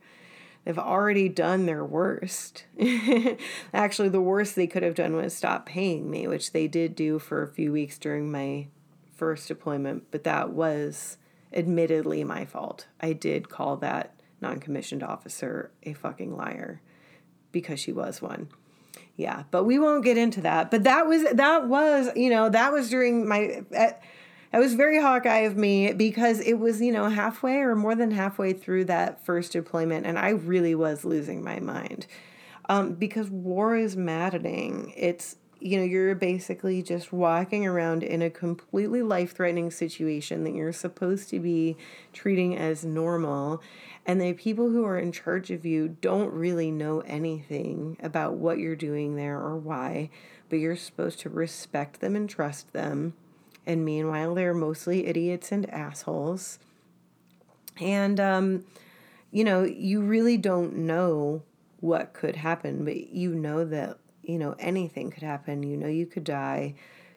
They've already done their worst. Actually, the worst they could have done was stop paying me, which they did do for a few weeks during my first deployment, but that was admittedly my fault. I did call that non commissioned officer a fucking liar because she was one. Yeah, but we won't get into that. But that was, that was, you know, that was during my. It was very Hawkeye of me because it was, you know, halfway or more than halfway through that first deployment, and I really was losing my mind. Um, because war is maddening. It's you know, you're basically just walking around in a completely life threatening situation that you're supposed to be treating as normal. And the people who are in charge of you don't really know anything about what you're doing there or why, but you're supposed to respect them and trust them and meanwhile, they're mostly idiots and assholes. And, um, you know, you really don't know what could happen, but you know that, you know, anything could happen. You know, you could die.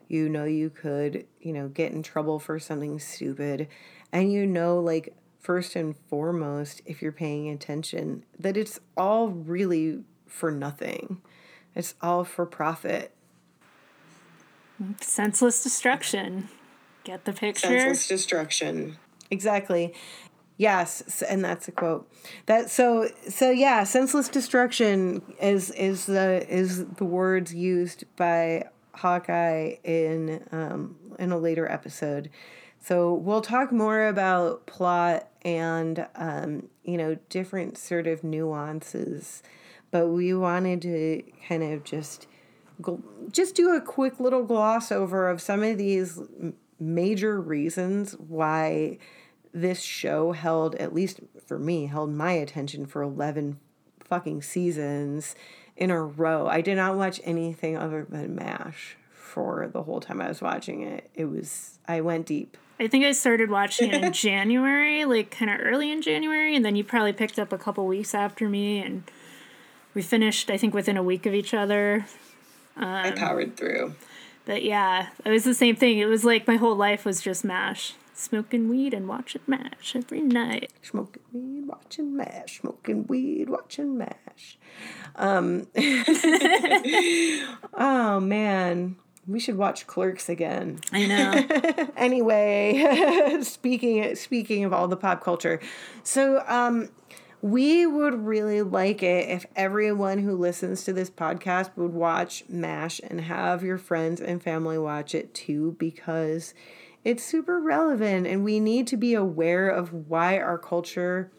You know, you could, you know, get in trouble for something stupid. And you know, like, first and foremost, if you're paying attention, that it's all really for nothing. It's all for profit. Senseless destruction. Get the picture? Senseless destruction. Exactly. Yes, and that's a quote. That so so yeah, senseless destruction is is the is the words used by Hawkeye in um, in a later episode. So we'll talk more about plot and um, you know different sort of nuances, but we wanted to kind of just go, just do a quick little gloss over of some of these major reasons why this show held at least for me held my attention for 11 fucking seasons in a row. I did not watch anything other than MASH for the whole time I was watching it. It was I went deep. I think I started watching it in January, like kind of early in January, and then you probably picked up a couple weeks after me, and we finished I think within a week of each other. Um, I powered through. But yeah, it was the same thing. It was like my whole life was just MASH smoking weed and watching MASH every night. Smoking weed, watching MASH. Smoking weed, watching MASH. Um, oh man, we should watch Clerks again. I know. anyway, speaking speaking of all the pop culture, so um, we would really like it if everyone who listens to this podcast would watch MASH and have your friends and family watch it too, because it's super relevant and we need to be aware of why our culture,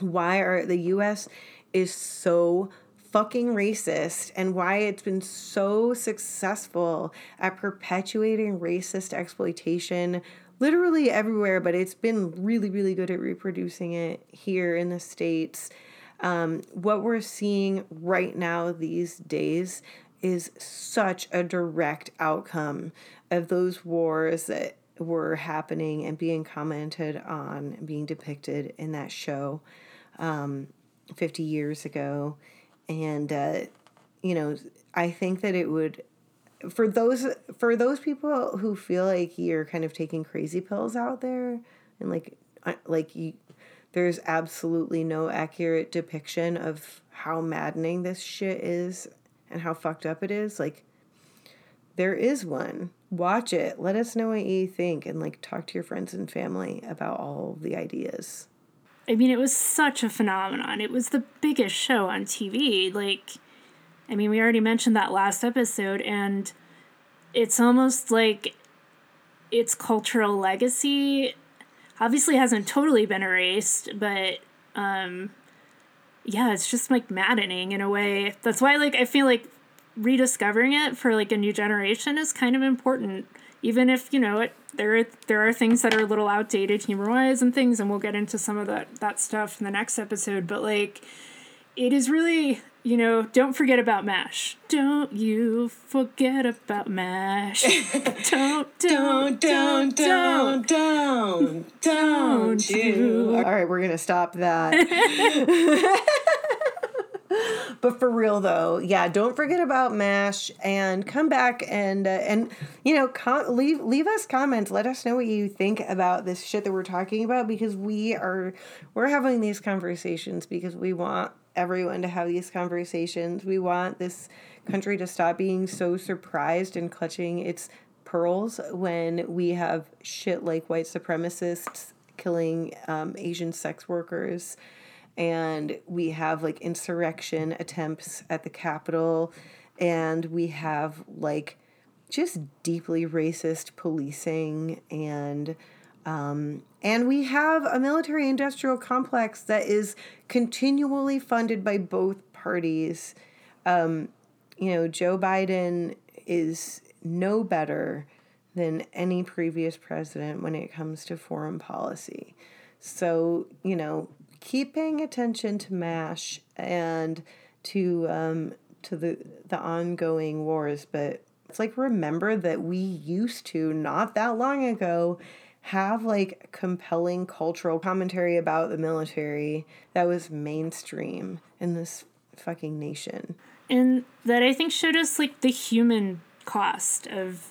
why our, the US is so fucking racist and why it's been so successful at perpetuating racist exploitation literally everywhere, but it's been really, really good at reproducing it here in the States. Um, what we're seeing right now these days is such a direct outcome of those wars that were happening and being commented on being depicted in that show um, 50 years ago. And, uh, you know, I think that it would for those for those people who feel like you're kind of taking crazy pills out there and like like you there's absolutely no accurate depiction of how maddening this shit is and how fucked up it is like there is one. Watch it. Let us know what you think and like talk to your friends and family about all the ideas i mean it was such a phenomenon. It was the biggest show on tv like i mean we already mentioned that last episode and it's almost like its cultural legacy obviously hasn't totally been erased but um yeah it's just like maddening in a way. That's why like i feel like rediscovering it for like a new generation is kind of important even if you know it there are, there are things that are a little outdated humor wise and things and we'll get into some of that that stuff in the next episode but like it is really you know don't forget about mash. Don't you forget about mash. Don't don't don't don't don't don't you. All right we're gonna stop that but for real though, yeah, don't forget about Mash and come back and uh, and you know com- leave leave us comments. Let us know what you think about this shit that we're talking about because we are we're having these conversations because we want everyone to have these conversations. We want this country to stop being so surprised and clutching its pearls when we have shit like white supremacists killing um, Asian sex workers and we have like insurrection attempts at the Capitol, and we have like just deeply racist policing and um, and we have a military industrial complex that is continually funded by both parties. Um, you know, Joe Biden is no better than any previous president when it comes to foreign policy. So, you know, keep paying attention to MASH and to um, to the the ongoing wars, but it's like remember that we used to not that long ago have like compelling cultural commentary about the military that was mainstream in this fucking nation. And that I think showed us like the human cost of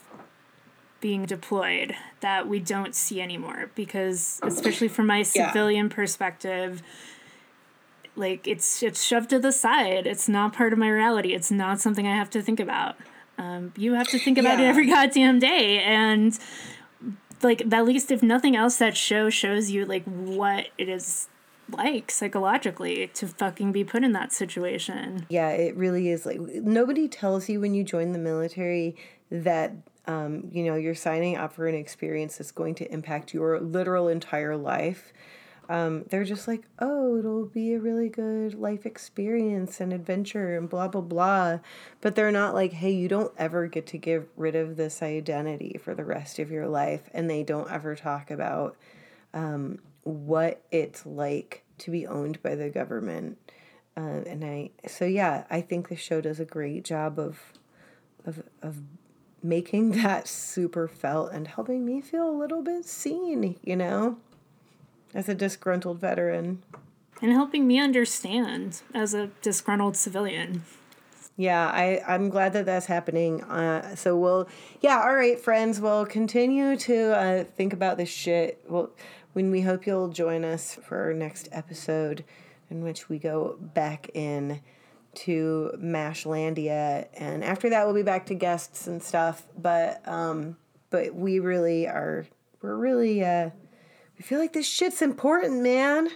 being deployed that we don't see anymore because especially from my civilian yeah. perspective like it's it's shoved to the side it's not part of my reality it's not something i have to think about um, you have to think about yeah. it every goddamn day and like at least if nothing else, that show shows you like what it is like psychologically to fucking be put in that situation. Yeah, it really is like nobody tells you when you join the military that um, you know you're signing up for an experience that's going to impact your literal entire life. Um, they're just like, oh, it'll be a really good life experience and adventure and blah blah blah. But they're not like, hey, you don't ever get to get rid of this identity for the rest of your life, and they don't ever talk about um, what it's like to be owned by the government. Uh, and I, so yeah, I think the show does a great job of, of, of making that super felt and helping me feel a little bit seen, you know, as a disgruntled veteran. And helping me understand as a disgruntled civilian. Yeah, I, I'm glad that that's happening. Uh, so we'll, yeah, all right, friends, we'll continue to uh, think about this shit. Well, when we hope you'll join us for our next episode, in which we go back in to Mashlandia, and after that we'll be back to guests and stuff. But um, but we really are, we're really uh, we feel like this shit's important, man.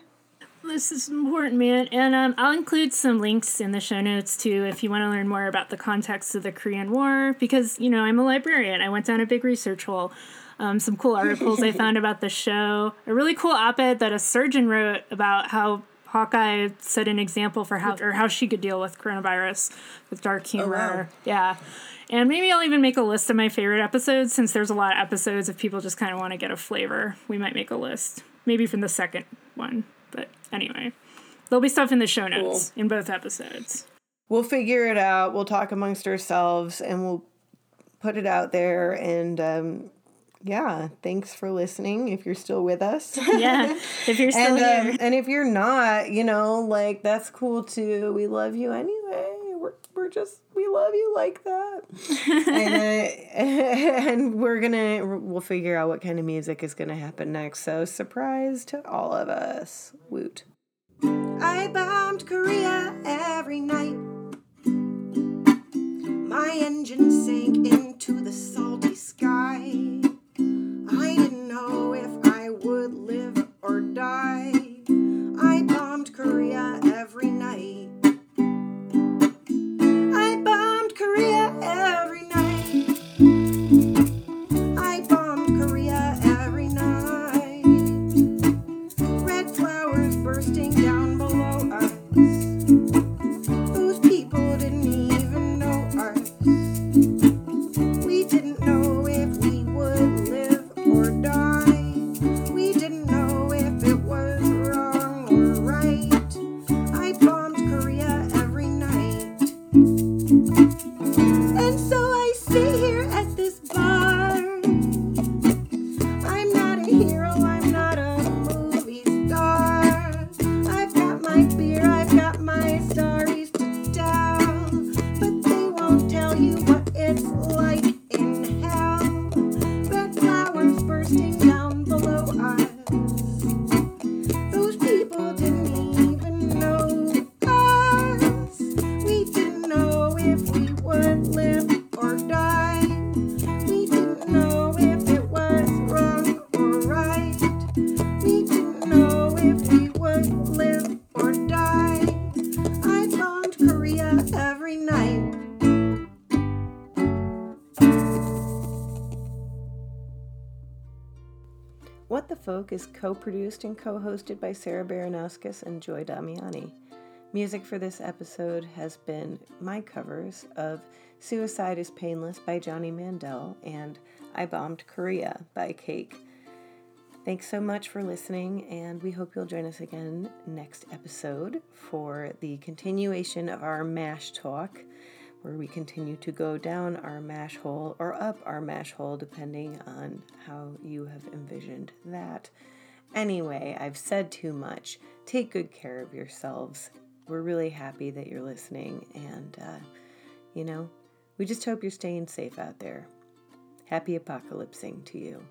This is important, man. And um, I'll include some links in the show notes too if you want to learn more about the context of the Korean War, because, you know, I'm a librarian. I went down a big research hole um, some cool articles I found about the show. A really cool op-ed that a surgeon wrote about how Hawkeye set an example for how or how she could deal with coronavirus with dark humor. Oh, wow. Yeah. And maybe I'll even make a list of my favorite episodes since there's a lot of episodes if people just kind of want to get a flavor. We might make a list. Maybe from the second one. But anyway, there'll be stuff in the show notes cool. in both episodes. We'll figure it out. We'll talk amongst ourselves and we'll put it out there and um, yeah, thanks for listening if you're still with us. yeah, if you're still and, here. Um, and if you're not, you know, like that's cool too. We love you anyway. We're, we're just, we love you like that. and, uh, and we're going to, we'll figure out what kind of music is going to happen next. So, surprise to all of us. Woot. I bombed Korea every night. My engine sank into the salty sky. I didn't know if I would live or die. Co produced and co hosted by Sarah Baranowskis and Joy Damiani. Music for this episode has been my covers of Suicide is Painless by Johnny Mandel and I Bombed Korea by Cake. Thanks so much for listening, and we hope you'll join us again next episode for the continuation of our MASH talk, where we continue to go down our MASH hole or up our MASH hole, depending on how you have envisioned that. Anyway, I've said too much. Take good care of yourselves. We're really happy that you're listening, and, uh, you know, we just hope you're staying safe out there. Happy apocalypsing to you.